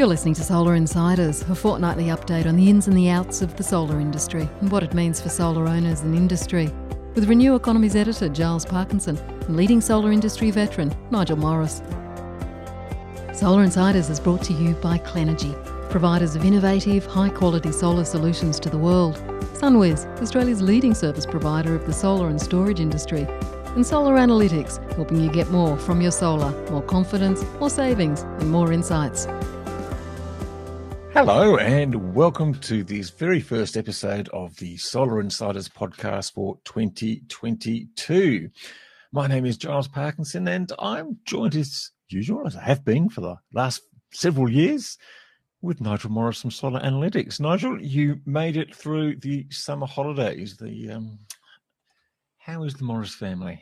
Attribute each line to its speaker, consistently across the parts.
Speaker 1: You're listening to Solar Insiders, a fortnightly update on the ins and the outs of the solar industry and what it means for solar owners and industry. With Renew Economy's editor Giles Parkinson and leading solar industry veteran Nigel Morris. Solar Insiders is brought to you by Clenergy, providers of innovative, high quality solar solutions to the world. Sunwiz, Australia's leading service provider of the solar and storage industry. And Solar Analytics, helping you get more from your solar, more confidence, more savings, and more insights.
Speaker 2: Hello, and welcome to this very first episode of the Solar Insiders podcast for 2022. My name is Giles Parkinson, and I'm joined as usual, as I have been for the last several years, with Nigel Morris from Solar Analytics. Nigel, you made it through the summer holidays. The um, how is the Morris family?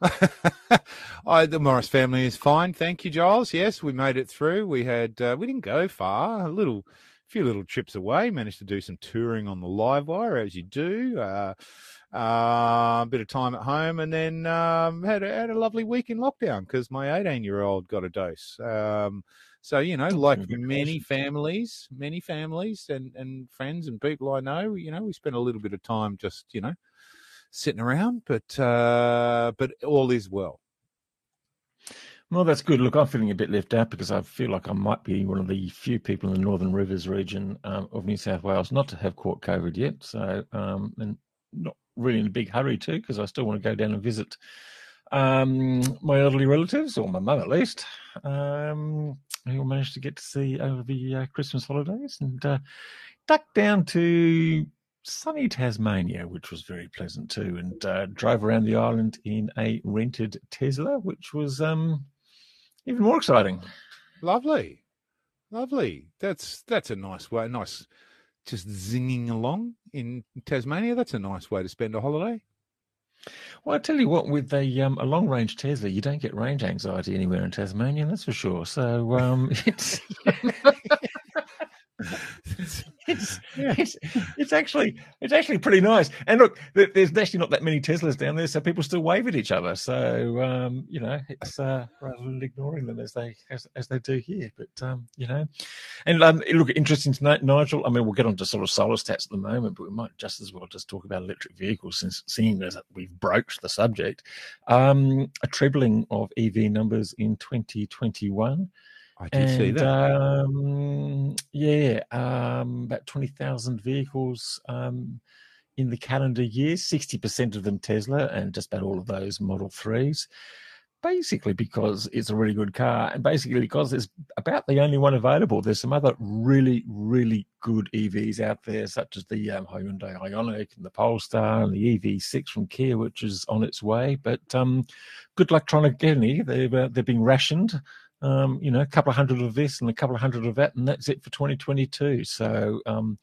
Speaker 3: I, the Morris family is fine, thank you, Giles. Yes, we made it through. We had uh, we didn't go far, a little, few little trips away. Managed to do some touring on the LiveWire as you do. Uh, uh, a bit of time at home, and then um, had a, had a lovely week in lockdown because my 18 year old got a dose. Um, so you know, like many families, many families and and friends and people I know, you know, we spent a little bit of time just you know sitting around, but uh, but all is well.
Speaker 2: Well, that's good. Look, I'm feeling a bit left out because I feel like I might be one of the few people in the Northern Rivers region um, of New South Wales not to have caught COVID yet. So, um, and not really in a big hurry too, because I still want to go down and visit um, my elderly relatives, or my mum at least, um, who I managed to get to see over the uh, Christmas holidays, and uh, duck down to sunny Tasmania, which was very pleasant too, and uh, drove around the island in a rented Tesla, which was um, even more exciting.
Speaker 3: Lovely, lovely. That's that's a nice way. Nice, just zinging along in Tasmania. That's a nice way to spend a holiday.
Speaker 2: Well, I tell you what, with a um, a long range Tesla, you don't get range anxiety anywhere in Tasmania, that's for sure. So um, it's it's, it's, it's actually it's actually pretty nice. And look, there's actually not that many Teslas down there, so people still wave at each other. So um, you know, it's uh, rather than ignoring them as they as, as they do here. But um, you know, and um, look, interesting to note, Nigel. I mean, we'll get on to sort of solar stats at the moment, but we might just as well just talk about electric vehicles, since seeing as we've broached the subject. Um, a trebling of EV numbers in 2021.
Speaker 3: I did and, see that.
Speaker 2: Um, yeah, um, about 20,000 vehicles um, in the calendar year, 60% of them Tesla, and just about all of those Model 3s. Basically, because it's a really good car, and basically because it's about the only one available. There's some other really, really good EVs out there, such as the um, Hyundai Ioniq and the Polestar and the EV6 from Kia, which is on its way. But um, good luck trying to get any. They've uh, they're being rationed um, you know, a couple of hundred of this and a couple of hundred of that, and that's it for 2022. So um,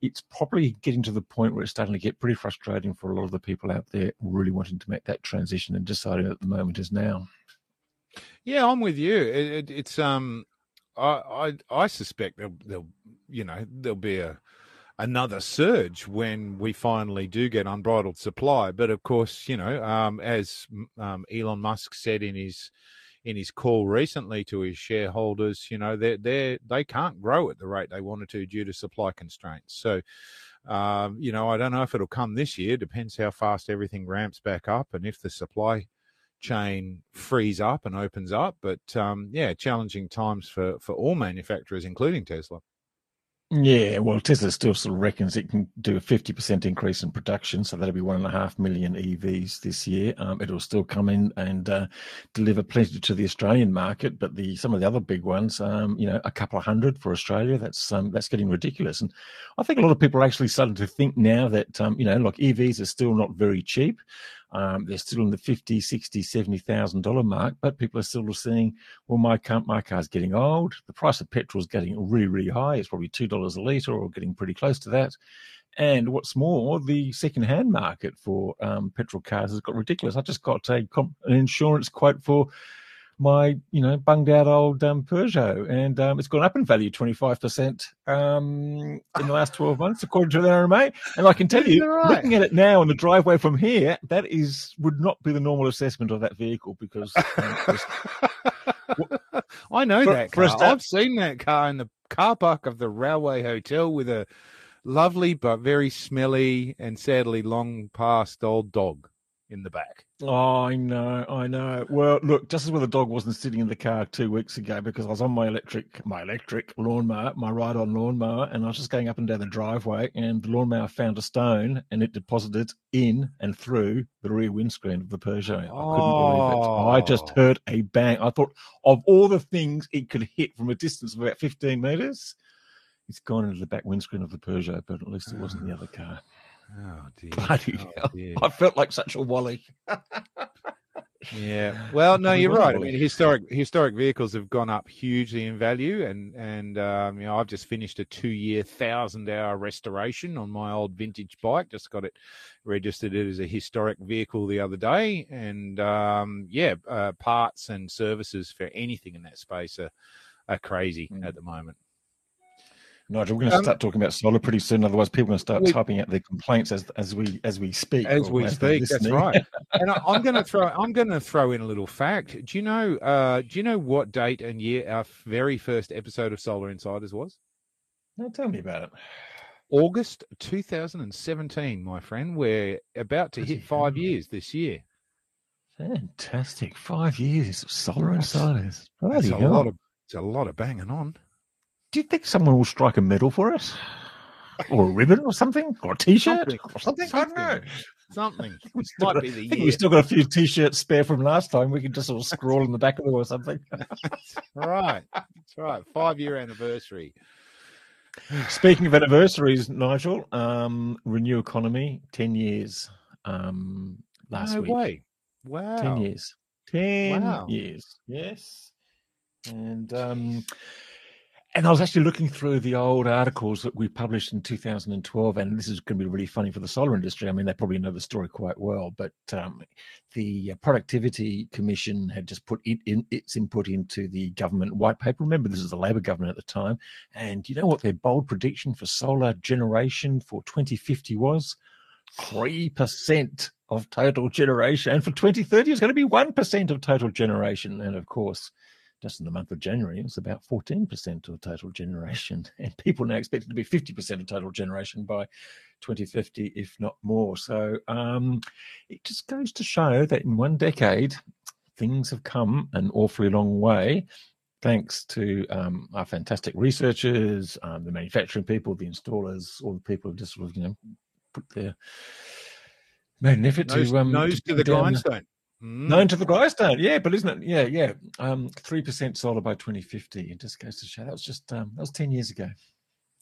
Speaker 2: it's probably getting to the point where it's starting to get pretty frustrating for a lot of the people out there really wanting to make that transition and deciding that the moment is now.
Speaker 3: Yeah, I'm with you. It, it, it's um, I, I I suspect there'll, there'll you know there'll be a another surge when we finally do get unbridled supply. But of course, you know, um, as um, Elon Musk said in his in his call recently to his shareholders, you know, they they they can't grow at the rate they wanted to due to supply constraints. So, um, you know, I don't know if it'll come this year. Depends how fast everything ramps back up and if the supply chain frees up and opens up. But um, yeah, challenging times for for all manufacturers, including Tesla.
Speaker 2: Yeah, well, Tesla still sort of reckons it can do a 50% increase in production. So that'll be one and a half million EVs this year. Um, it'll still come in and uh, deliver plenty to the Australian market. But the some of the other big ones, um, you know, a couple of hundred for Australia, that's um, that's getting ridiculous. And I think a lot of people are actually starting to think now that, um, you know, like EVs are still not very cheap. Um, they're still in the 50, 60, 70,000 dollar mark, but people are still saying, well, my car, my car's getting old. The price of petrol is getting really, really high. It's probably $2 a litre or getting pretty close to that. And what's more, the second-hand market for um, petrol cars has got ridiculous. I just got a, an insurance quote for my you know bunged out old um, Peugeot, and um, it's gone up in value twenty five percent um, in the last twelve months, according to the NRMA. And I can tell you, right? looking at it now in the driveway from here, that is would not be the normal assessment of that vehicle because um,
Speaker 3: I know for, that car. I've seen that car in the car park of the Railway Hotel with a lovely but very smelly and sadly long past old dog in the back.
Speaker 2: Oh, I know, I know. Well, look, just as well the dog wasn't sitting in the car two weeks ago because I was on my electric, my electric lawnmower, my ride-on lawnmower, and I was just going up and down the driveway, and the lawnmower found a stone, and it deposited in and through the rear windscreen of the Peugeot. I couldn't believe it. I just
Speaker 3: Oh.
Speaker 2: heard a bang. I thought of all the things it could hit from a distance of about 15 meters. It's gone into the back windscreen of the Peugeot, but at least it wasn't the other car.
Speaker 3: Oh dear.
Speaker 2: Bloody
Speaker 3: Oh, dear.
Speaker 2: I felt like such a wally.
Speaker 3: Yeah. Well, no, you're right. I mean, historic historic vehicles have gone up hugely in value, and and um, you know, I've just finished a two year thousand hour restoration on my old vintage bike. Just got it registered as a historic vehicle the other day, and um, yeah, uh, parts and services for anything in that space are are crazy
Speaker 2: Mm.
Speaker 3: at the moment.
Speaker 2: Nigel, we're going to
Speaker 3: Um,
Speaker 2: start talking about solar pretty soon. Otherwise, people are going to start
Speaker 3: We-
Speaker 2: typing out their complaints as as we as we speak.
Speaker 3: as we
Speaker 2: they're
Speaker 3: speak. That's right. and I, I'm going to throw I'm going to throw in a little fact. Do you know? Uh, do you know what date and year our very first episode of Solar Insiders was?
Speaker 2: Now tell me about it.
Speaker 3: August 2017, my friend. We're about to hit five years this year.
Speaker 2: Fantastic! Five years of solar insiders.
Speaker 3: That's
Speaker 2: Bloody
Speaker 3: a lot of it's a lot of banging on.
Speaker 2: Do you think someone will strike a medal for us, or a ribbon, or something, or a T-shirt, or something? I don't know.
Speaker 3: Something.
Speaker 2: We still
Speaker 3: might
Speaker 2: got-
Speaker 3: be the year.
Speaker 2: we've still got a few T-shirts spare from last time. We could just sort of scrawl in the back of them or something.
Speaker 3: right. That's right. Five year anniversary.
Speaker 2: Speaking of anniversaries, Nigel, um, Renew Economy, ten years. Um, last
Speaker 3: no
Speaker 2: week.
Speaker 3: way. Wow.
Speaker 2: 10 years 10
Speaker 3: Wow.
Speaker 2: years yes and um and I was actually looking through the old articles that we published in 2012, and this is going to be really funny for the solar industry. I mean, they probably know the story quite well, but um, the Productivity Commission had just put it in, its input into the government white paper. Remember, this is the Labor government at the time, and you know what their bold prediction for solar generation for 2050 was? Three percent of total generation, and for 2030, it's going to be one percent of total generation, and of course just in the month of January, it's about 14% of total generation. And people now expect it to be 50% of total generation by 2050, if not more. So um, it just goes to show that in one decade, things have come an awfully long way. Thanks to um, our fantastic researchers, um, the manufacturing people, the installers, all the people who just sort of, you know, put their made an effort
Speaker 3: Nose,
Speaker 2: to um
Speaker 3: nose to
Speaker 2: go
Speaker 3: the grindstone. Mm.
Speaker 2: Known to the grindstone, yeah, but isn't it? Yeah, yeah. Um, three percent solar by 2050. It just goes to show that was just um, that was 10 years ago.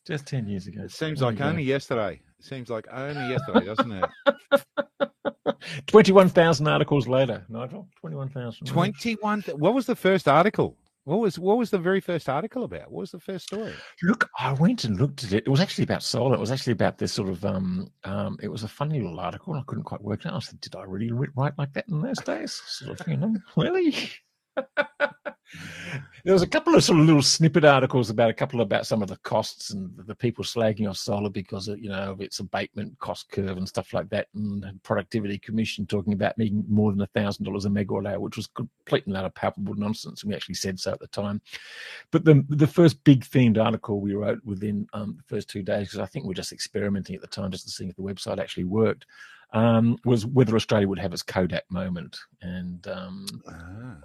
Speaker 2: Just 10 years ago.
Speaker 3: It seems
Speaker 2: There
Speaker 3: like
Speaker 2: you go.
Speaker 3: only yesterday. It seems like only yesterday, doesn't it?
Speaker 2: 21,000 articles later, Nigel. 21,000.
Speaker 3: Twenty-one. th- What was the first article? What was what was the very first article about? What was the first story?
Speaker 2: Look, I went and looked at it. It was actually about solar. It was actually about this sort of um um. It was a funny little article. I couldn't quite work it out. I said, did I really write like that in those days? Sort of, you know, really. there was a couple of sort of little snippet articles about a couple about some of the costs and the people slagging off solar because of you know of its abatement cost curve and stuff like that, and productivity commission talking about making more than a thousand dollars a megawatt hour, which was complete and utter palpable nonsense, and we actually said so at the time. But the the first big themed article we wrote within um, the first two days, because I think we are just experimenting at the time, just to see if the website actually worked, um, was whether Australia would have its Kodak moment, and um,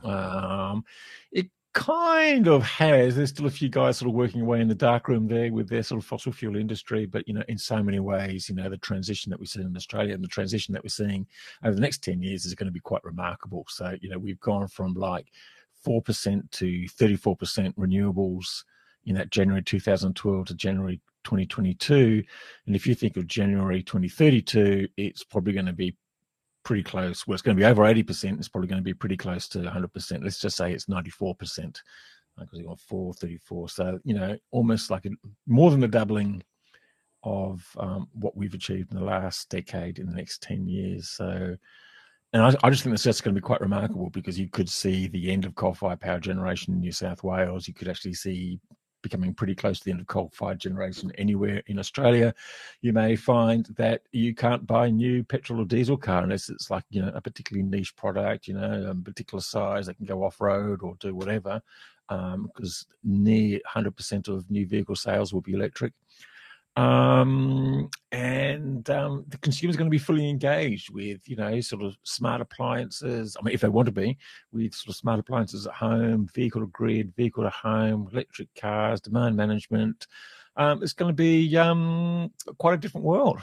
Speaker 3: Ah.
Speaker 2: um, it kind of has. There's still a few guys sort of working away in the dark room there with their sort of fossil fuel industry, but you know, in so many ways, you know, the transition that we see in Australia and the transition that we're seeing over the next 10 years is going to be quite remarkable. So, you know, we've gone from like 4% to 34% renewables in that January 2012 to January 2022. And if you think of January 2032, it's probably going to be pretty close. Well, it's going to be over 80%. It's probably going to be pretty close to 100%. Let's just say it's 94%. Because you got 434. So, you know, almost like a, more than a doubling of um, what we've achieved in the last decade in the next 10 years. So, and I, I just think that's just going to be quite remarkable because you could see the end of coal-fired power generation in New South Wales. You could actually see becoming pretty close to the end of coal-fired generation anywhere in Australia. You may find that you can't buy a new petrol or diesel car unless it's like you know a particularly niche product, you know, a particular size that can go off-road or do whatever. because um, near 100% of new vehicle sales will be electric. Um, and um, the consumer is going to be fully engaged with, you know, sort of smart appliances. I mean, if they want to be, with sort of smart appliances at home, vehicle to grid, vehicle to home, electric cars, demand management. Um, it's going to be um, quite a different world.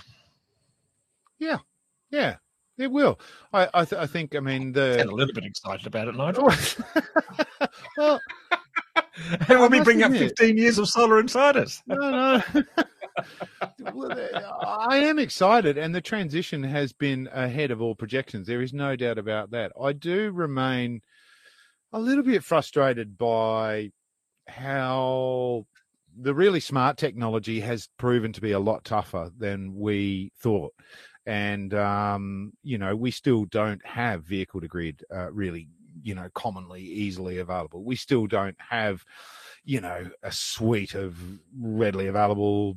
Speaker 3: Yeah, yeah, it will. I I, th- I think. I mean, the
Speaker 2: a little bit excited about it, Nigel.
Speaker 3: well,
Speaker 2: and when we bring up 15 years of solar inside us.
Speaker 3: no, no. I am excited, and the transition has been ahead of all projections. There is no doubt about that. I do remain a little bit frustrated by how the really smart technology has proven to be a lot tougher than we thought. And, um, you know, we still don't have vehicle to grid uh, really, you know, commonly easily available. We still don't have you know, a suite of readily available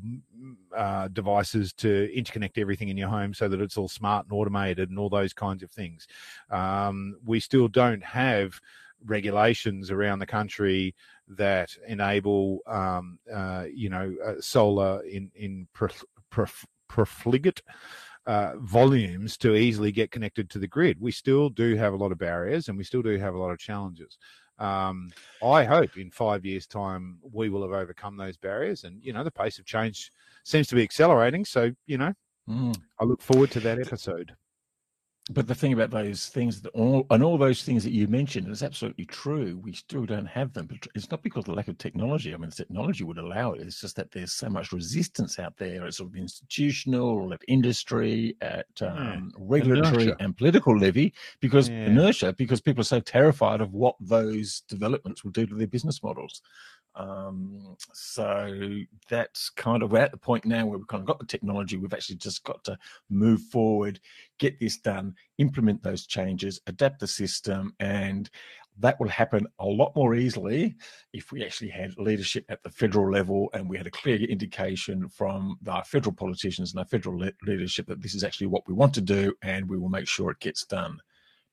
Speaker 3: uh, devices to interconnect everything in your home so that it's all smart and automated and all those kinds of things. Um, we still don't have regulations around the country that enable, um, uh, you know, uh, solar in in profligate. Uh, volumes to easily get connected to the grid. We still do have a lot of barriers and we still do have a lot of challenges. Um, I hope in five years' time we will have overcome those barriers, and you know the pace of change seems to be accelerating. So you know, mm. I look forward to that episode
Speaker 2: but the thing about those things that all and all those things that you mentioned is absolutely true. We still don't have them, but it's not because of the lack of technology. I mean, the technology would allow it. It's just that there's so much resistance out there. It's sort of institutional, at industry, at um, yeah. regulatory inertia. and political levy, because yeah. inertia, because people are so terrified of what those developments will do to their business models. Um, so that's kind of we're at the point now where we've kind of got the technology. We've actually just got to move forward, get this done, implement those changes, adapt the system, and that will happen a lot more easily if we actually had leadership at the federal level and we had a clear indication from our federal politicians and our federal le- leadership that this is actually what we want to do and we will make sure it gets done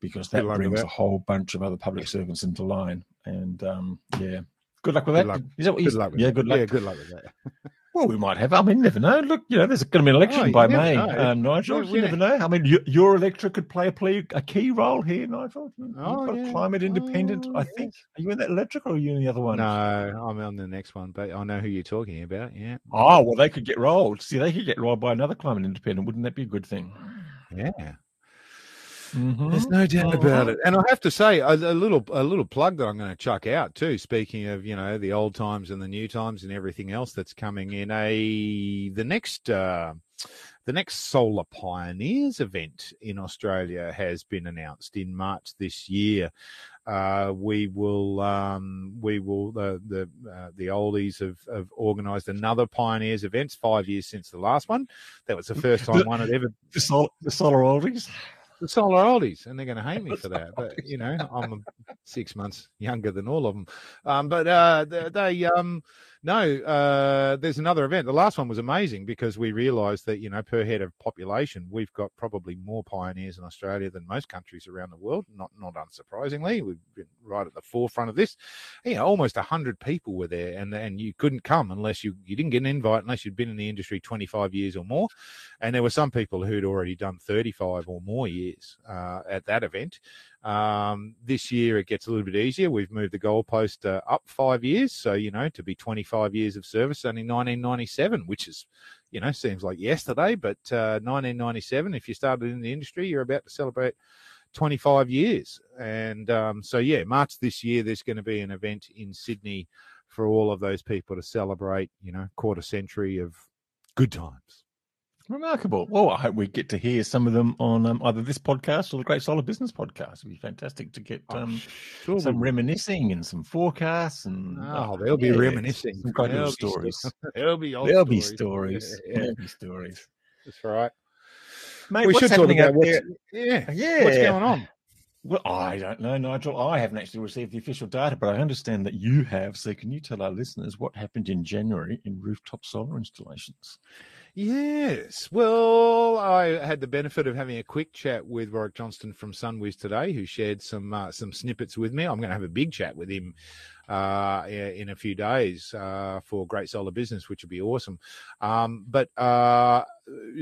Speaker 2: because that brings a whole bunch of other public servants into line. And um, yeah, Good luck with that. Luck. Is that what
Speaker 3: good luck
Speaker 2: yeah, good luck.
Speaker 3: Yeah, good luck with that.
Speaker 2: well, we might have. I mean, never know. Look, you know, there's going to be an election oh, by May, um, Nigel. you never know. I mean, you, your electorate could play a, play, a key role here, Nigel. You've oh, got yeah. climate independent, oh, I think. Yes. Are you in that electric or are you in the other one?
Speaker 3: No, I'm on the next one, but I know who you're talking about. Yeah.
Speaker 2: Oh, well, they could get rolled. See, they could get rolled by another climate independent. Wouldn't that be a good thing?
Speaker 3: Yeah. Mm-hmm. There's no doubt about it. And I have to say, a, a, little a little plug that I'm going to chuck out too. Speaking of you know the old times and the new times and everything else that's coming in a the next. Uh, the next Solar Pioneers event in Australia has been announced in March this year. Uh, we will um, we will the the uh, the oldies have, have organised another Pioneers events five years since the last one. That was the first time the, one had ever
Speaker 2: the solar, the solar oldies
Speaker 3: the solar oldies, and they're going to hate me for that. But you know, I'm six months younger than all of them. Um, but uh, they, they um, no, uh, there's another event. The last one was amazing because we realised that you know per head of population, we've got probably more pioneers in Australia than most countries around the world. Not not unsurprisingly, we've been right at the forefront of this. You know, almost hundred people were there, and and you couldn't come unless you you didn't get an invite unless you'd been in the industry 25 years or more. And there were some people who'd already done 35 or more years uh, at that event. Um, this year it gets a little bit easier. We've moved the goalpost uh, up five years, so you know to be 25 years of service, only 1997, which is, you know, seems like yesterday, but uh, 1997. If you started in the industry, you're about to celebrate 25 years, and um, so yeah, March this year there's going to be an event in Sydney for all of those people to celebrate, you know, quarter century of good times.
Speaker 2: Remarkable. Well, I hope we get to hear some of them on um, either this podcast or the Great Solar Business podcast. It'd be fantastic to get oh, um, sure. some reminiscing and some forecasts and
Speaker 3: oh, oh they'll be yeah, reminiscing.
Speaker 2: Some great little stories.
Speaker 3: there'll be
Speaker 2: there'll stories. be stories. Yeah, yeah. There'll be stories.
Speaker 3: That's right.
Speaker 2: Mate, we should talk about
Speaker 3: what's, yeah, yeah, what's going on.
Speaker 2: Well, I don't know, Nigel. I haven't actually received the official data, but I understand that you have. So, can you tell our listeners what happened in January in rooftop solar installations?
Speaker 3: Yes. Well, I had the benefit of having a quick chat with Warwick Johnston from Sunwiz today, who shared some uh, some snippets with me. I'm going to have a big chat with him uh, in a few days uh, for Great Solar Business, which would be awesome. Um, but uh,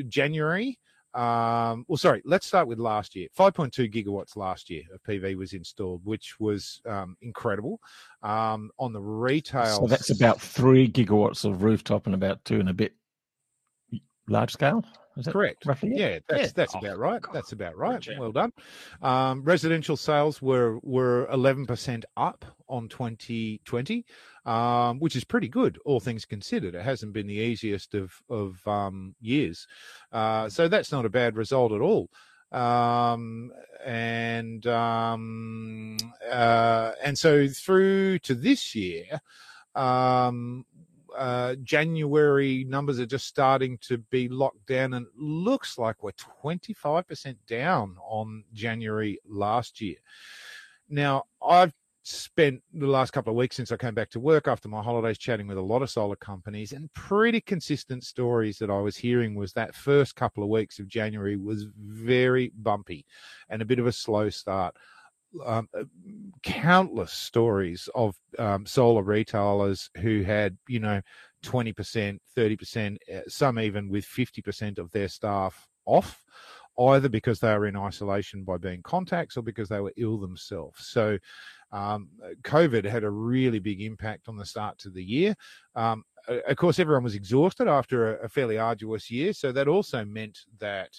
Speaker 3: January. Um, well, sorry, let's start with last year. 5.2 gigawatts last year of PV was installed, which was um, incredible. Um, on the retail,
Speaker 2: so that's about three gigawatts of rooftop and about two and a bit large scale.
Speaker 3: Is that correct? Roughly, yeah, that's yeah. that's oh, about right. God. That's about right. Well done. Um, residential sales were were eleven percent up on twenty twenty, um, which is pretty good, all things considered. It hasn't been the easiest of of um, years, uh, so that's not a bad result at all. Um, and um, uh, and so through to this year, um, uh, January numbers are just starting to be locked down, and looks like we're 25% down on January last year. Now, I've spent the last couple of weeks since I came back to work after my holidays chatting with a lot of solar companies, and pretty consistent stories that I was hearing was that first couple of weeks of January was very bumpy and a bit of a slow start um, uh, countless stories of um, solar retailers who had, you know, 20%, 30%, uh, some even with 50% of their staff off, either because they were in isolation by being contacts or because they were ill themselves. So, um, COVID had a really big impact on the start to the year. Um, of course, everyone was exhausted after a, a fairly arduous year. So that also meant that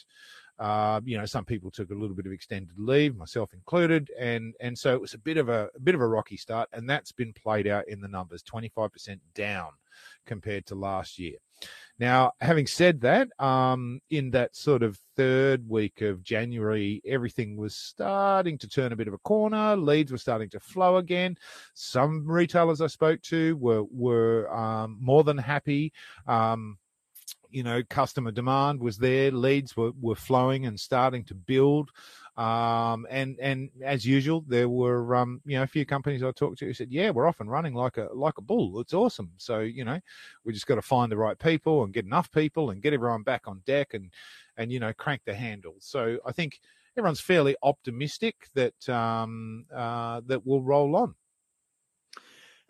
Speaker 3: uh, you know, some people took a little bit of extended leave, myself included, and and so it was a bit of a, a bit of a rocky start, and that's been played out in the numbers, 25% down compared to last year. Now, having said that, um, in that sort of third week of January, everything was starting to turn a bit of a corner. Leads were starting to flow again. Some retailers I spoke to were were um, more than happy. Um, you know, customer demand was there, leads were, were flowing and starting to build. Um, and and as usual, there were um, you know a few companies I talked to who said, "Yeah, we're off and running like a like a bull. It's awesome." So you know, we just got to find the right people and get enough people and get everyone back on deck and and you know crank the handle. So I think everyone's fairly optimistic that um, uh, that will roll on.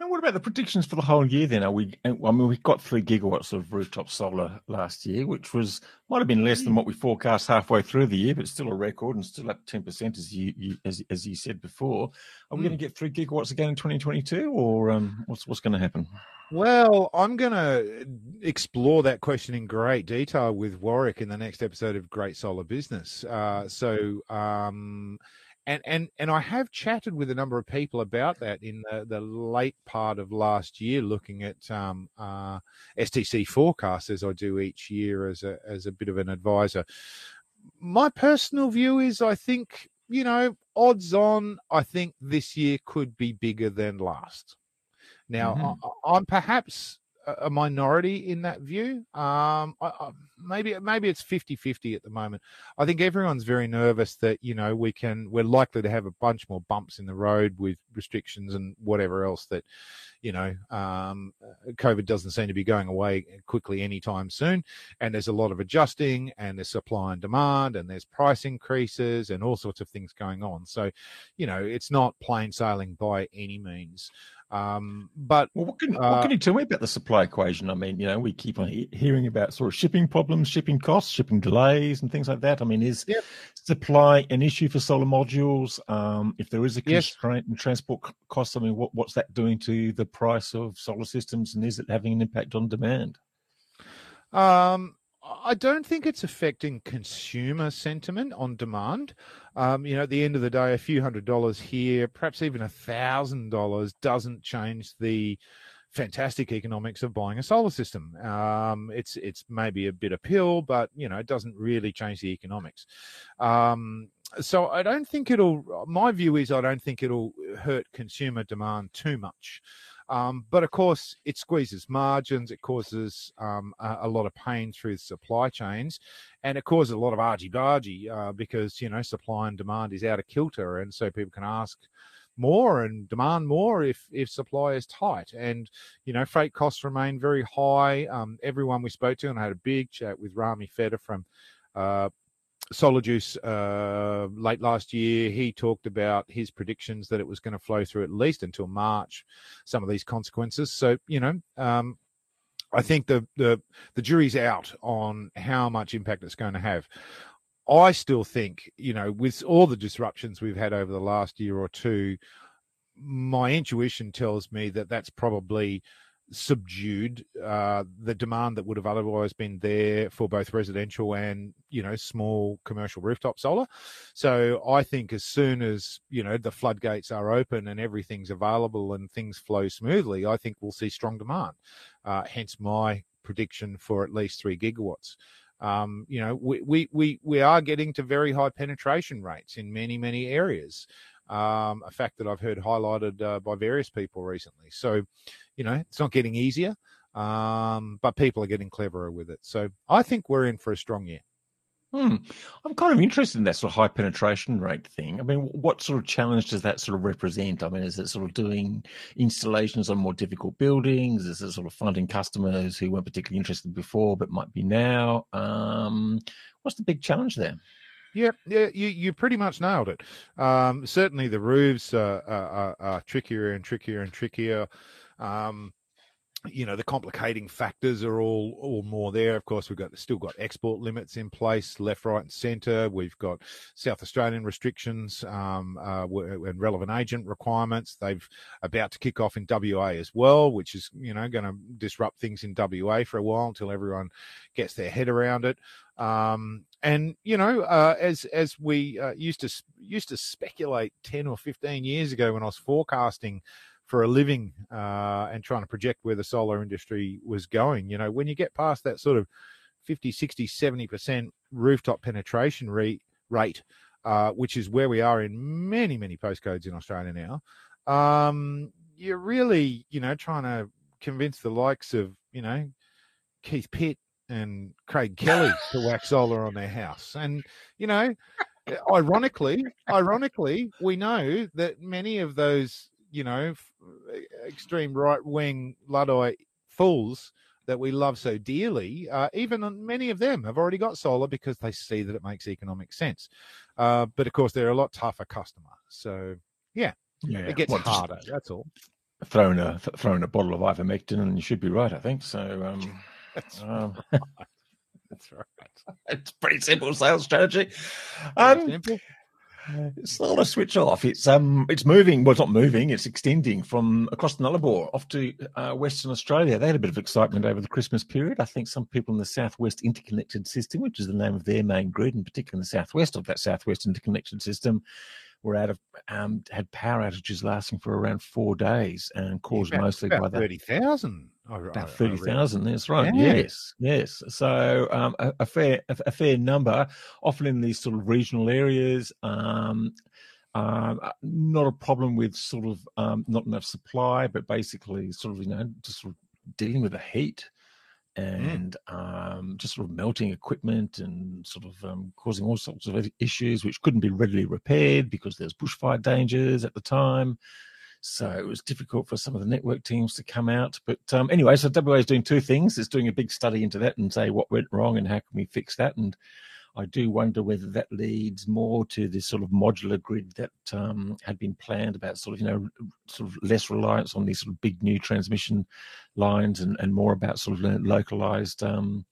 Speaker 2: And what about the predictions for the whole year then? Are we, I mean, we got three gigawatts of rooftop solar last year, which was, might have been less than what we forecast halfway through the year, but still a record and still up 10% as you, you as, as you said before. Are we mm. going to get three gigawatts again in 2022 or um, what's, what's going to happen?
Speaker 3: Well, I'm going to explore that question in great detail with Warwick in the next episode of Great Solar Business. Uh, so, um, and and and I have chatted with a number of people about that in the, the late part of last year, looking at um, uh, STC forecasts as I do each year as a as a bit of an advisor. My personal view is, I think you know, odds on, I think this year could be bigger than last. Now, mm-hmm. I, I'm perhaps a minority in that view. Um, I, I, maybe maybe it's 50-50 at the moment. I think everyone's very nervous that you know we can we're likely to have a bunch more bumps in the road with restrictions and whatever else that you know um, COVID doesn't seem to be going away quickly anytime soon. And there's a lot of adjusting, and there's supply and demand, and there's price increases, and all sorts of things going on. So, you know, it's not plain sailing by any means. Um, but
Speaker 2: well, what can, uh, what can you tell me about the supply equation? I mean, you know, we keep on he- hearing about sort of shipping problems, shipping costs, shipping delays, and things like that. I mean, is yep. supply an issue for solar modules? Um, if there is a constraint yes. in transport costs, I mean, what, what's that doing to the price of solar systems, and is it having an impact on demand?
Speaker 3: Um, I don't think it's affecting consumer sentiment on demand. Um, you know, at the end of the day, a few hundred dollars here, perhaps even a thousand dollars, doesn't change the fantastic economics of buying a solar system. Um, it's it's maybe a bit of pill, but you know, it doesn't really change the economics. Um, so I don't think it'll. My view is I don't think it'll hurt consumer demand too much. Um, but of course, it squeezes margins. It causes um, a, a, lot of pain through supply chains, and it causes a lot of argy bargy uh, because you know supply and demand is out of kilter, and so people can ask more and demand more if if supply is tight. And you know, freight costs remain very high. Um, everyone we spoke to, and I had a big chat with Rami Fedda from. Uh, Solar Juice uh, late last year, he talked about his predictions that it was going to flow through at least until March. Some of these consequences. So you know, um, I think the the the jury's out on how much impact it's going to have. I still think, you know, with all the disruptions we've had over the last year or two, my intuition tells me that that's probably subdued uh, the demand that would have otherwise been there for both residential and you know small commercial rooftop solar. So I think as soon as you know the floodgates are open and everything's available and things flow smoothly, I think we'll see strong demand. Uh, hence my prediction for at least three gigawatts. Um, you know, we, we, we, we are getting to very high penetration rates in many, many areas. Um, a fact that I've heard highlighted uh, by various people recently. So, you know, it's not getting easier, um, but people are getting cleverer with it. So I think we're in for a strong year.
Speaker 2: Hmm. I'm kind of interested in that sort of high penetration rate thing. I mean, what sort of challenge does that sort of represent? I mean, is it sort of doing installations on more difficult buildings? Is it sort of finding customers who weren't particularly interested before but might be now? Um, what's the big challenge there?
Speaker 3: Yeah, yeah, you, you pretty much nailed it. Um, certainly, the roofs are, are, are, trickier and trickier and trickier. Um, you know the complicating factors are all all more there. Of course, we've got still got export limits in place, left, right, and centre. We've got South Australian restrictions um, uh, and relevant agent requirements. They've about to kick off in WA as well, which is you know going to disrupt things in WA for a while until everyone gets their head around it. Um, and you know, uh, as as we uh, used to used to speculate ten or fifteen years ago when I was forecasting for a living uh, and trying to project where the solar industry was going. You know, when you get past that sort of 50, 60, 70% rooftop penetration re- rate, uh, which is where we are in many, many postcodes in Australia now, um, you're really, you know, trying to convince the likes of, you know, Keith Pitt and Craig Kelly to whack solar on their house. And, you know, ironically, ironically, we know that many of those you know, extreme right wing Luddite fools that we love so dearly, uh, even many of them have already got solar because they see that it makes economic sense. Uh, but of course, they're a lot tougher customer. So yeah, yeah it gets well, harder. That's all.
Speaker 2: Throwing a throwing a bottle of ivermectin and you should be right. I think so. Um,
Speaker 3: that's, um,
Speaker 2: right. that's right. It's pretty simple sales strategy. Um, simple. It's not a switch off. It's um, it's moving. Well, it's not moving. It's extending from across the Nullarbor off to uh, Western Australia. They had a bit of excitement over the Christmas period. I think some people in the Southwest Interconnected System, which is the name of their main grid, and particularly in the southwest of that Southwest Interconnected System, were out of um, had power outages lasting for around four days and caused
Speaker 3: about,
Speaker 2: mostly
Speaker 3: about
Speaker 2: by that
Speaker 3: thirty thousand.
Speaker 2: About thirty thousand. That's right. Yeah. Yes, yes. So um, a, a, fair a, a, fair number, often in these sort of regional areas. Um, uh, not a problem with sort of um, not enough supply, but basically sort of you know just sort of dealing with the heat mm. and mm. um, just sort of melting equipment and sort of um, causing all sorts of issues which couldn't be readily repaired because there's bushfire dangers at the time. So it was difficult for some of the network teams to come out. But um, anyway, so WA is doing two things. It's doing a big study into that and say what went wrong and how can we fix that. And I do wonder whether that leads more to this sort of modular grid that um, had been planned about sort of, you know, sort of less reliance on these sort of big new transmission lines and, and more about sort of localized um,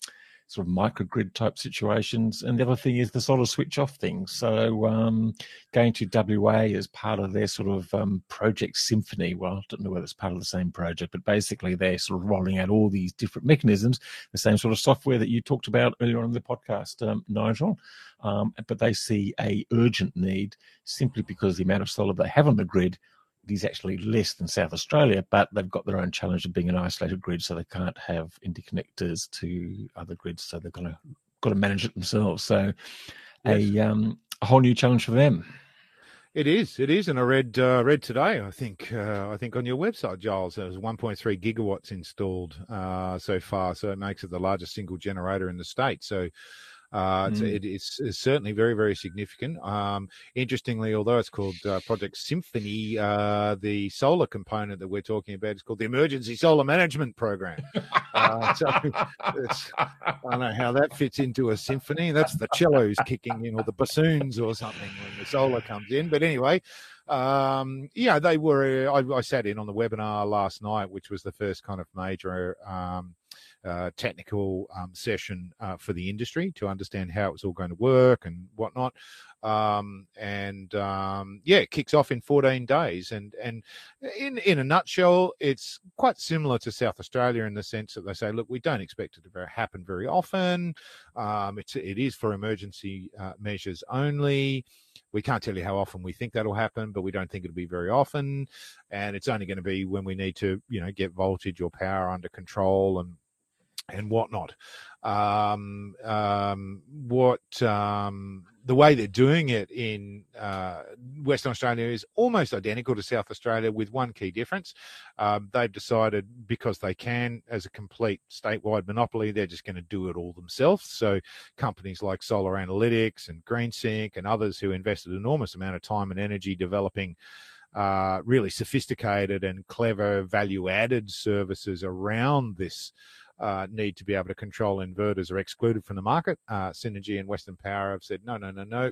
Speaker 2: sort of microgrid type situations. And the other thing is the of switch off thing. So um, going to WA as part of their sort of um, project symphony. Well, I don't know whether it's part of the same project, but basically they're sort of rolling out all these different mechanisms, the same sort of software that you talked about earlier on in the podcast, um, Nigel. Um, but they see a urgent need simply because the amount of solar they have on the grid is actually less than South Australia, but they've got their own challenge of being an isolated grid, so they can't have interconnectors to other grids, so they've got to got to manage it themselves. So yes. a um, a whole new challenge for them.
Speaker 3: It is, it is, and I read uh, read today. I think uh, I think on your website, Giles, there's 1.3 gigawatts installed uh, so far, so it makes it the largest single generator in the state. So Uh, mm. it, it's, it's, certainly very, very significant. Um, interestingly, although it's called uh, Project Symphony, uh, the solar component that we're talking about is called the Emergency Solar Management Program. Uh, so I don't know how that fits into a symphony. That's the cellos kicking in, or the bassoons, or something when the solar comes in. But anyway, um, yeah, they were. I, I, sat in on the webinar last night, which was the first kind of major um, uh, technical um, session uh, for the industry to understand how it's all going to work and whatnot. Um, and um, yeah, it kicks off in 14 days. And and in in a nutshell, it's quite similar to South Australia in the sense that they say, look, we don't expect it to happen very often. Um, it's it is for emergency uh, measures only. We can't tell you how often we think that'll happen, but we don't think it'll be very often. And it's only going to be when we need to, you know, get voltage or power under control and and whatnot. Um, um, what um, the way they're doing it in uh, Western Australia is almost identical to South Australia, with one key difference. Um, they've decided because they can, as a complete statewide monopoly, they're just going to do it all themselves. So companies like Solar Analytics and GreenSync and others who invested an enormous amount of time and energy developing. Uh, really sophisticated and clever value added services around this uh, need to be able to control inverters are excluded from the market. Uh, Synergy and Western Power have said, no, no, no, no.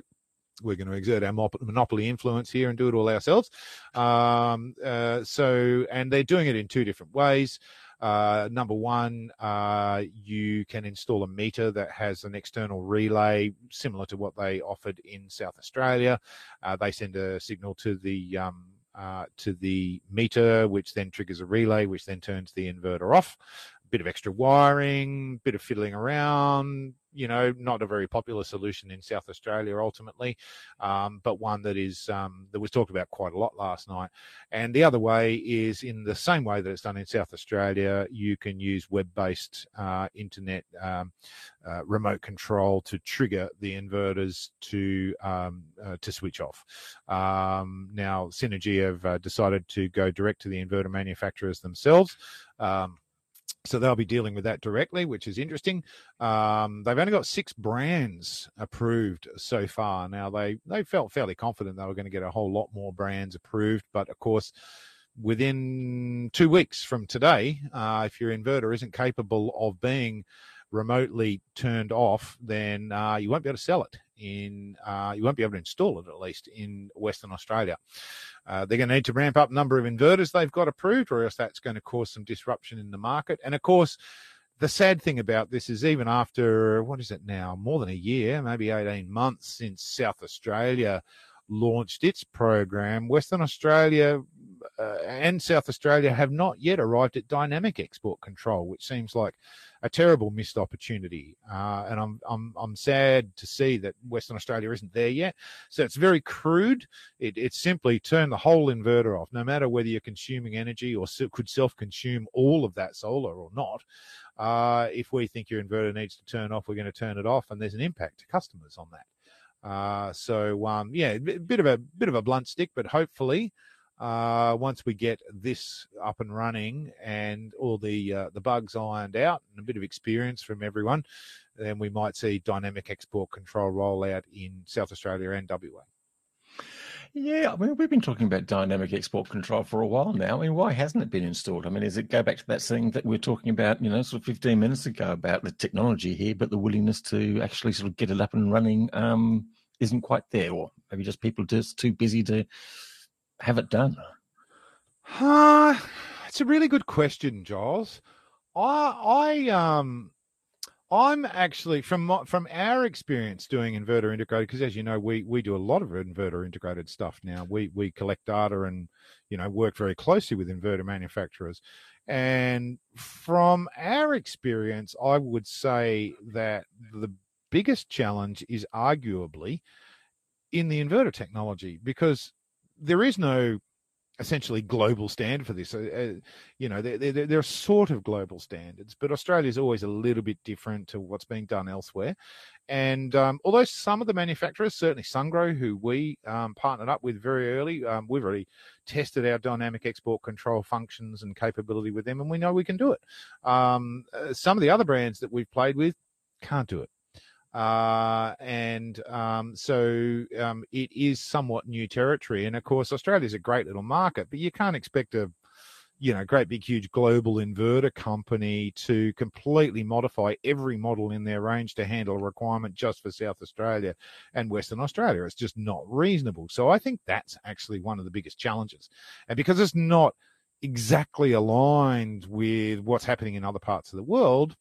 Speaker 3: We're going to exert our monopoly influence here and do it all ourselves. Um, uh, so, and they're doing it in two different ways. Uh, number one, uh, you can install a meter that has an external relay similar to what they offered in South Australia. Uh, they send a signal to the um, uh, to the meter, which then triggers a relay, which then turns the inverter off bit of extra wiring, bit of fiddling around. You know, not a very popular solution in South Australia ultimately, um, but one that is um, that was talked about quite a lot last night. And the other way is in the same way that it's done in South Australia. You can use web-based uh, internet um, uh, remote control to trigger the inverters to um, uh, to switch off. Um, now, Synergy have uh, decided to go direct to the inverter manufacturers themselves. Um, so they'll be dealing with that directly, which is interesting. Um, they've only got six brands approved so far. Now they they felt fairly confident they were going to get a whole lot more brands approved, but of course, within two weeks from today, uh, if your inverter isn't capable of being remotely turned off, then uh, you won't be able to sell it in. Uh, you won't be able to install it at least in Western Australia. Uh, they're going to need to ramp up number of inverters they've got approved, or else that's going to cause some disruption in the market. And of course, the sad thing about this is even after what is it now, more than a year, maybe 18 months since South Australia launched its program, Western Australia uh, and South Australia have not yet arrived at dynamic export control, which seems like a terrible missed opportunity. Uh, and I'm, I'm, I'm sad to see that Western Australia isn't there yet. So it's very crude. It, it's simply turn the whole inverter off, no matter whether you're consuming energy or could self consume all of that solar or not. Uh, if we think your inverter needs to turn off, we're going to turn it off, and there's an impact to customers on that. Uh, so um, yeah, a bit of a bit of a blunt stick, but hopefully uh, once we get this up and running and all the uh, the bugs ironed out and a bit of experience from everyone, then we might see dynamic export control rollout in South Australia and WA.
Speaker 2: Yeah, I mean, we've been talking about dynamic export control for a while now. I mean, why hasn't it been installed? I mean, does it go back to that thing that we are talking about, you know, sort of 15 minutes ago about the technology here, but the willingness to actually sort of get it up and running um, isn't quite there, or maybe just people just too busy to have it done?
Speaker 3: Uh, it's a really good question, Giles. I, I, um, I'm actually from my, from our experience doing inverter integrated because as you know we we do a lot of inverter integrated stuff now. We we collect data and you know work very closely with inverter manufacturers. And from our experience, I would say that the biggest challenge is arguably in the inverter technology because there is no essentially global standard for this. Uh, uh you know, there, there, there, are sort of global standards, but Australia is always a little bit different to what's being done elsewhere. And um, although some of the manufacturers, certainly Sungrow, who we um, partnered up with very early, um, we've already tested our dynamic export control functions and capability with them, and we know we can do it. Um, uh, some of the other brands that we've played with can't do it. Uh, and um, so um, it is somewhat new territory. And of course, Australia is a great little market, but you can't expect a you know, great big huge global inverter company to completely modify every model in their range to handle a requirement just for South Australia and Western Australia. It's just not reasonable. So I think that's actually one of the biggest challenges. And because it's not exactly aligned with what's happening in other parts of the world,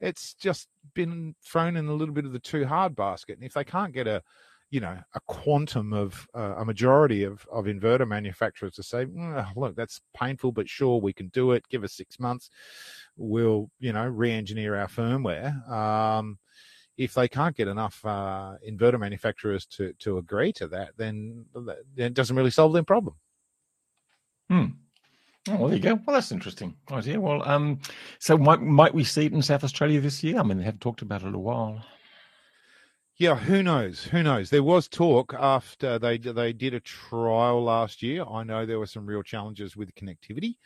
Speaker 3: it's just been thrown in a little bit of the too hard basket. And if they can't get a, you know, a quantum of uh, a majority of, of inverter manufacturers to say, mm, look, that's painful, but sure, we can do it. Give us six months. We'll, you know, re-engineer our firmware. Um, if they can't get enough uh, inverter manufacturers to, to agree to that, then, then it doesn't really solve their problem.
Speaker 2: Hmm. Oh, well, there you go. Well, that's interesting idea. Well, um, so might might we see it in South Australia this year? I mean, they haven't talked about it a while.
Speaker 3: Yeah, who knows? Who knows? There was talk after they they did a trial last year. I know there were some real challenges with connectivity.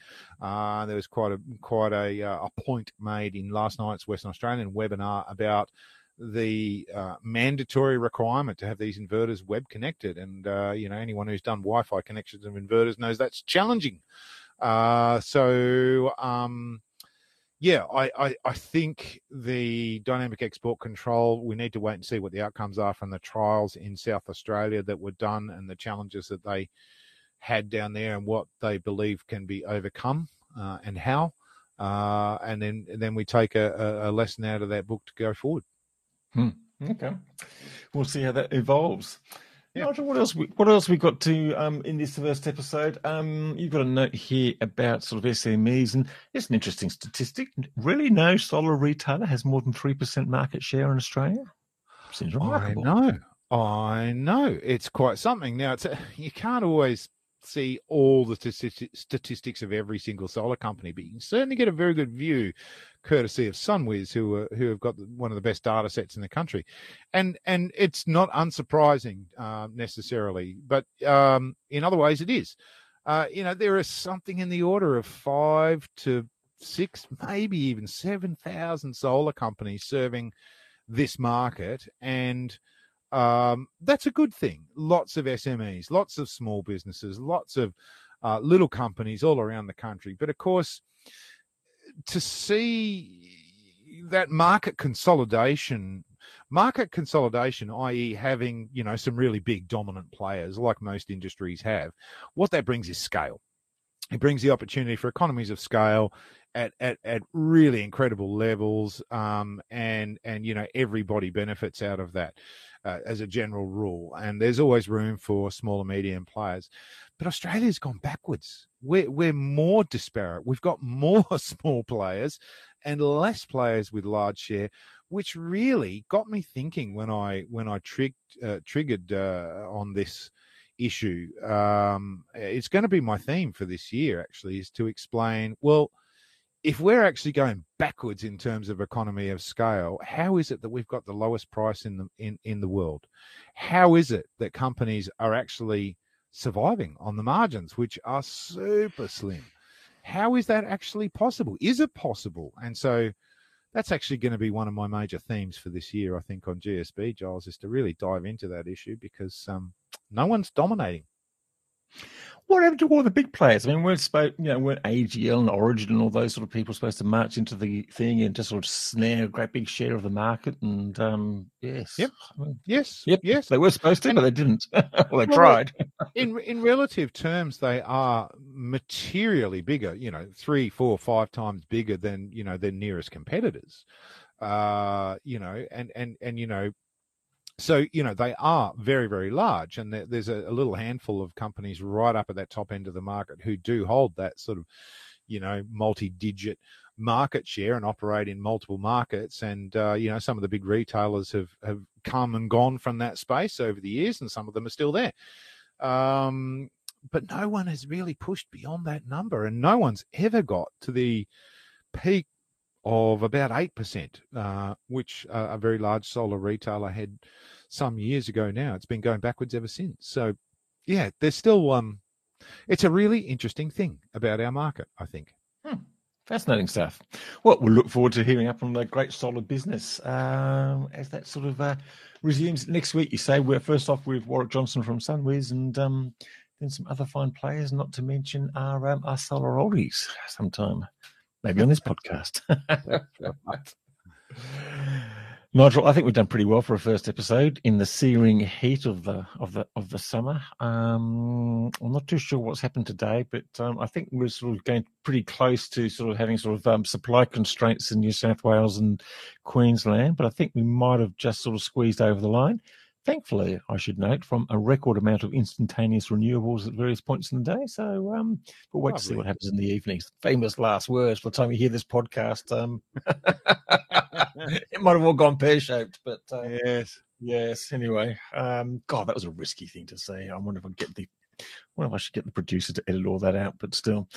Speaker 3: Uh, there was quite a quite a, uh, a point made in last night's Western Australian webinar about the uh, mandatory requirement to have these inverters web connected. And uh, you know, anyone who's done Wi-Fi connections of inverters knows that's challenging. Uh, so um, yeah, I, I, I, think the dynamic export control, we need to wait and see what the outcomes are from the trials in South Australia that were done and the challenges that they had down there and what they believe can be overcome uh, and how. Uh, and then then we take a, a, lesson out of that book to go forward.
Speaker 2: Hmm. Okay. We'll see how that evolves. Yeah. Nigel, what else? We, what else we got to um, in this first episode? Um, you've got a note here about sort of SMEs, and it's an interesting statistic. Really, no solar retailer has more than three percent market share in Australia. Seems remarkable.
Speaker 3: I know. I know. It's quite something. Now, it's a, you can't always see all the statistics of every single solar company, but you can certainly get a very good view courtesy of SunWiz, who are, who have got one of the best data sets in the country, and and it's not unsurprising uh, necessarily, but um, in other ways it is. Uh, you know, there is something in the order of five to six, maybe even seven thousand solar companies serving this market, and um, that's a good thing. Lots of SMEs, lots of small businesses, lots of uh, little companies all around the country. But of course, to see that market consolidation market consolidation i.e having you know some really big dominant players like most industries have what that brings is scale it brings the opportunity for economies of scale at, at, at really incredible levels um, and and you know everybody benefits out of that uh, as a general rule and there's always room for smaller medium players but australia's gone backwards we're, we're more disparate. We've got more small players and less players with large share, which really got me thinking when I when I trig, uh, triggered uh, on this issue. Um, it's going to be my theme for this year. Actually, is to explain well. If we're actually going backwards in terms of economy of scale, how is it that we've got the lowest price in the in, in the world? How is it that companies are actually surviving on the margins, which are super slim. How is that actually possible? Is it possible? And so that's actually going to be one of my major themes for this year, I think, on GSB, Giles, is to really dive into that issue because um, no one's dominating.
Speaker 2: What happened to all the big players? I mean, we're supposed, you know, weren't AGL and Origin and all those sort of people supposed to march into the thing and just sort of snare a great big share of the market? And um, yes,
Speaker 3: yep, I mean, yes,
Speaker 2: yep,
Speaker 3: yes,
Speaker 2: they were supposed to, and, but they didn't. well, they tried.
Speaker 3: in in relative terms, they are materially bigger. You know, three, four, five times bigger than you know their nearest competitors. Uh, you know, and and and you know, so you know they are very very large and there's a, little handful of companies right up at that top end of the market who do hold that sort of you know multi-digit market share and operate in multiple markets. And uh, you know some of the big retailers have have come and gone from that space over the years and some of them are still there. Um, but no one has really pushed beyond that number and no one's ever got to the peak of about 8%, uh, which a very large solar retailer had some years ago now. It's been going backwards ever since. So, yeah, there's still um, it's a really interesting thing about our market, I think.
Speaker 2: Hmm. Fascinating stuff. Well, we'll look forward to hearing up on the great solar business um, as that sort of uh, resumes next week. You say we're first off with Warwick Johnson from SunWiz and um, then some other fine players, not to mention our um, our solar oldies sometime, maybe on this podcast. Nigel, I think we've done pretty well for a first episode in the searing heat of the of the of the summer. Um, I'm not too sure what's happened today, but um, I think we're sort of going pretty close to sort of having sort of um, supply constraints in New South Wales and Queensland. But I think we might have just sort of squeezed over the line. Thankfully, I should note, from a record amount of instantaneous renewables at various points in the day. So um, we'll wait Lovely. to see what happens in the evenings. Famous last words by the time you hear this podcast. Um, it might have all gone pear shaped, but uh,
Speaker 3: yes,
Speaker 2: yes. Anyway, um, God, that was a risky thing to say. I wonder if I get the, I wonder if I should get the producer to edit all that out. But still,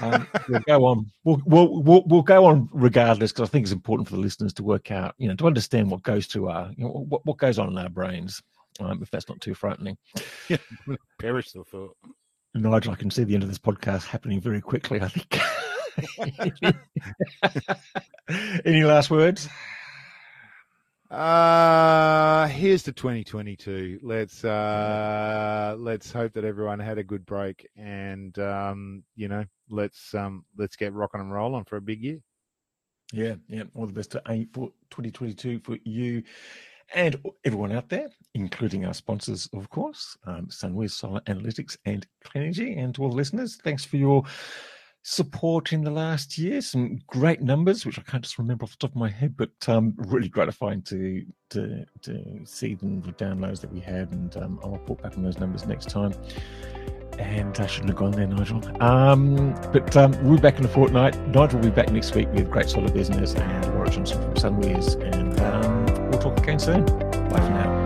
Speaker 2: um, we'll go on. We'll, we'll, we'll we'll go on regardless because I think it's important for the listeners to work out, you know, to understand what goes through our, you know, what what goes on in our brains. Um, if that's not too frightening.
Speaker 3: Yeah, perish the thought.
Speaker 2: Nigel, I can see the end of this podcast happening very quickly. I think. Any last words?
Speaker 3: Uh here's the 2022. Let's uh let's hope that everyone had a good break and um you know, let's um let's get rocking and rolling for a big year.
Speaker 2: Yeah, yeah. All the best to aim for 2022 for you and everyone out there, including our sponsors, of course, um, SunWiz Solar Analytics and Clenergy, and to all the listeners. Thanks for your support in the last year. Some great numbers, which I can't just remember off the top of my head, but um, really gratifying to to to see the downloads that we had, and um, I'll report back on those numbers next time. And I shouldn't have gone there, Nigel. Um, but um, we'll be back in a fortnight. Nigel will be back next week with Great Solar Business and Warwick Johnson from SunWiz, and um, we'll talk again soon. Bye for now.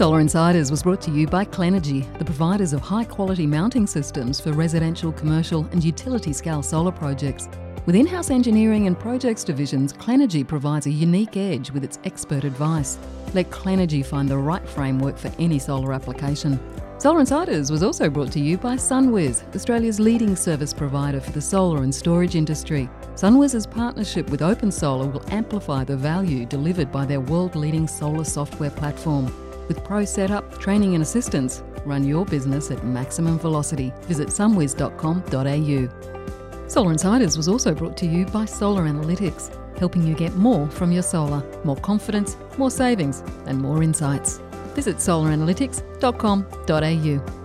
Speaker 1: Solar Insiders was brought to you by Clenergy, the providers of high quality mounting systems for residential, commercial, and utility scale solar projects. With in house engineering and projects divisions, Clenergy provides a unique edge with its expert advice. Let Clenergy find the right framework for any solar application. Solar Insiders was also brought to you by SunWiz, Australia's leading service provider for the solar and storage industry. SunWiz's partnership with OpenSolar will amplify the value delivered by their world leading solar software platform. With pro setup, training, and assistance, run your business at maximum velocity. Visit sunwiz.com.au. Solar Insiders was also brought to you by Solar Analytics, helping you get more from your solar, more confidence, more savings, and more insights. Visit solaranalytics.com.au.